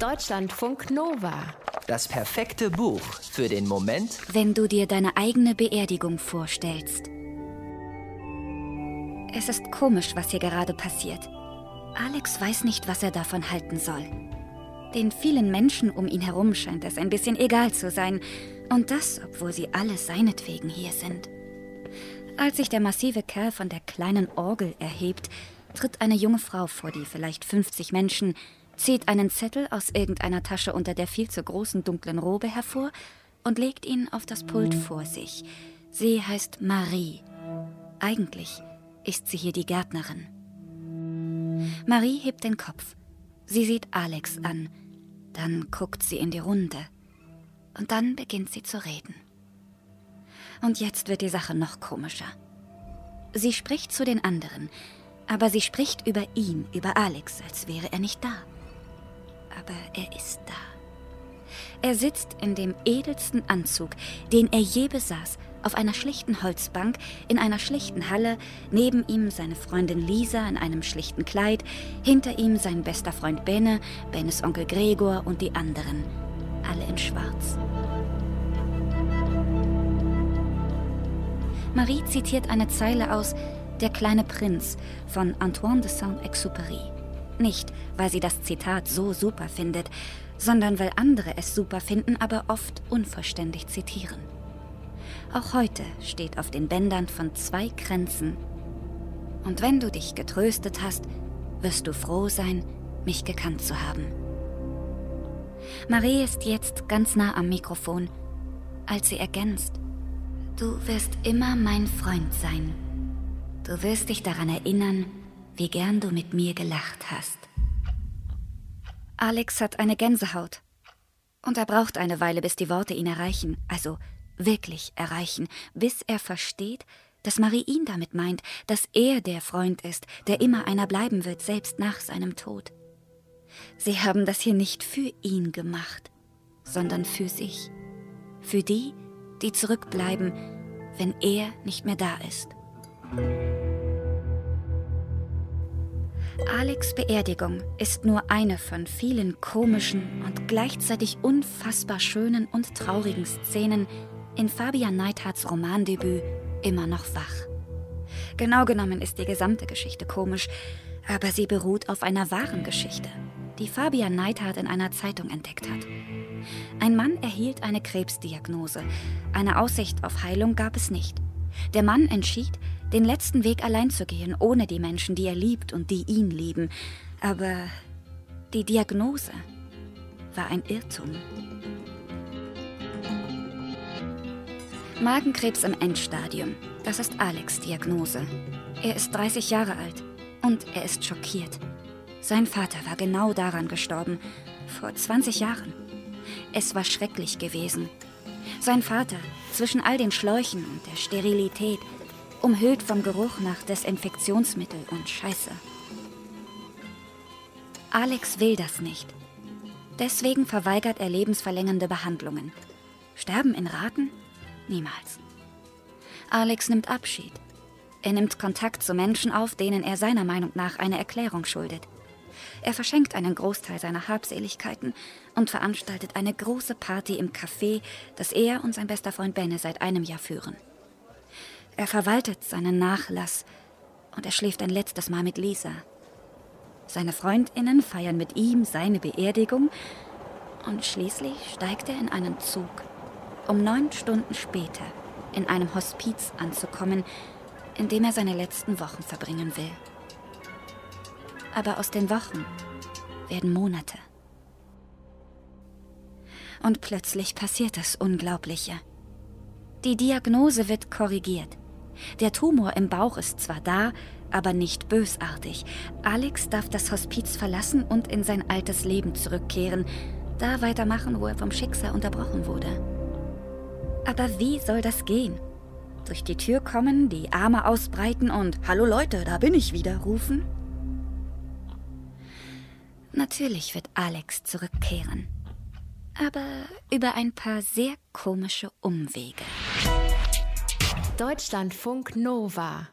Deutschlandfunk Nova. Das perfekte Buch für den Moment, wenn du dir deine eigene Beerdigung vorstellst. Es ist komisch, was hier gerade passiert. Alex weiß nicht, was er davon halten soll. Den vielen Menschen um ihn herum scheint es ein bisschen egal zu sein. Und das, obwohl sie alle seinetwegen hier sind. Als sich der massive Kerl von der kleinen Orgel erhebt, tritt eine junge Frau vor die vielleicht 50 Menschen, zieht einen Zettel aus irgendeiner Tasche unter der viel zu großen dunklen Robe hervor und legt ihn auf das Pult vor sich. Sie heißt Marie. Eigentlich ist sie hier die Gärtnerin. Marie hebt den Kopf. Sie sieht Alex an. Dann guckt sie in die Runde. Und dann beginnt sie zu reden. Und jetzt wird die Sache noch komischer. Sie spricht zu den anderen, aber sie spricht über ihn, über Alex, als wäre er nicht da. Aber er ist da. Er sitzt in dem edelsten Anzug, den er je besaß, auf einer schlichten Holzbank, in einer schlichten Halle, neben ihm seine Freundin Lisa in einem schlichten Kleid, hinter ihm sein bester Freund Benne, Bennes Onkel Gregor und die anderen, alle in Schwarz. Marie zitiert eine Zeile aus Der kleine Prinz von Antoine de Saint-Exupéry. Nicht, weil sie das Zitat so super findet, sondern weil andere es super finden, aber oft unvollständig zitieren. Auch heute steht auf den Bändern von zwei Kränzen. Und wenn du dich getröstet hast, wirst du froh sein, mich gekannt zu haben. Marie ist jetzt ganz nah am Mikrofon, als sie ergänzt. Du wirst immer mein Freund sein. Du wirst dich daran erinnern, wie gern du mit mir gelacht hast. Alex hat eine Gänsehaut. Und er braucht eine Weile, bis die Worte ihn erreichen, also wirklich erreichen, bis er versteht, dass Marie ihn damit meint, dass er der Freund ist, der immer einer bleiben wird, selbst nach seinem Tod. Sie haben das hier nicht für ihn gemacht, sondern für sich. Für die, die zurückbleiben, wenn er nicht mehr da ist. Alex Beerdigung ist nur eine von vielen komischen und gleichzeitig unfassbar schönen und traurigen Szenen in Fabian Neidhardts Romandebüt Immer noch wach. Genau genommen ist die gesamte Geschichte komisch, aber sie beruht auf einer wahren Geschichte, die Fabian Neidhardt in einer Zeitung entdeckt hat. Ein Mann erhielt eine Krebsdiagnose. Eine Aussicht auf Heilung gab es nicht. Der Mann entschied, den letzten Weg allein zu gehen, ohne die Menschen, die er liebt und die ihn lieben. Aber die Diagnose war ein Irrtum. Magenkrebs im Endstadium. Das ist Alex' Diagnose. Er ist 30 Jahre alt und er ist schockiert. Sein Vater war genau daran gestorben, vor 20 Jahren. Es war schrecklich gewesen. Sein Vater, zwischen all den Schläuchen und der Sterilität, umhüllt vom Geruch nach Desinfektionsmittel und Scheiße. Alex will das nicht. Deswegen verweigert er lebensverlängernde Behandlungen. Sterben in Raten? Niemals. Alex nimmt Abschied. Er nimmt Kontakt zu Menschen auf, denen er seiner Meinung nach eine Erklärung schuldet. Er verschenkt einen Großteil seiner Habseligkeiten und veranstaltet eine große Party im Café, das er und sein bester Freund Benne seit einem Jahr führen. Er verwaltet seinen Nachlass und er schläft ein letztes Mal mit Lisa. Seine Freundinnen feiern mit ihm seine Beerdigung und schließlich steigt er in einen Zug, um neun Stunden später in einem Hospiz anzukommen, in dem er seine letzten Wochen verbringen will aber aus den Wochen werden Monate. Und plötzlich passiert das Unglaubliche. Die Diagnose wird korrigiert. Der Tumor im Bauch ist zwar da, aber nicht bösartig. Alex darf das Hospiz verlassen und in sein altes Leben zurückkehren, da weitermachen, wo er vom Schicksal unterbrochen wurde. Aber wie soll das gehen? Durch die Tür kommen, die Arme ausbreiten und Hallo Leute, da bin ich wieder rufen? Natürlich wird Alex zurückkehren. Aber über ein paar sehr komische Umwege. Deutschlandfunk Nova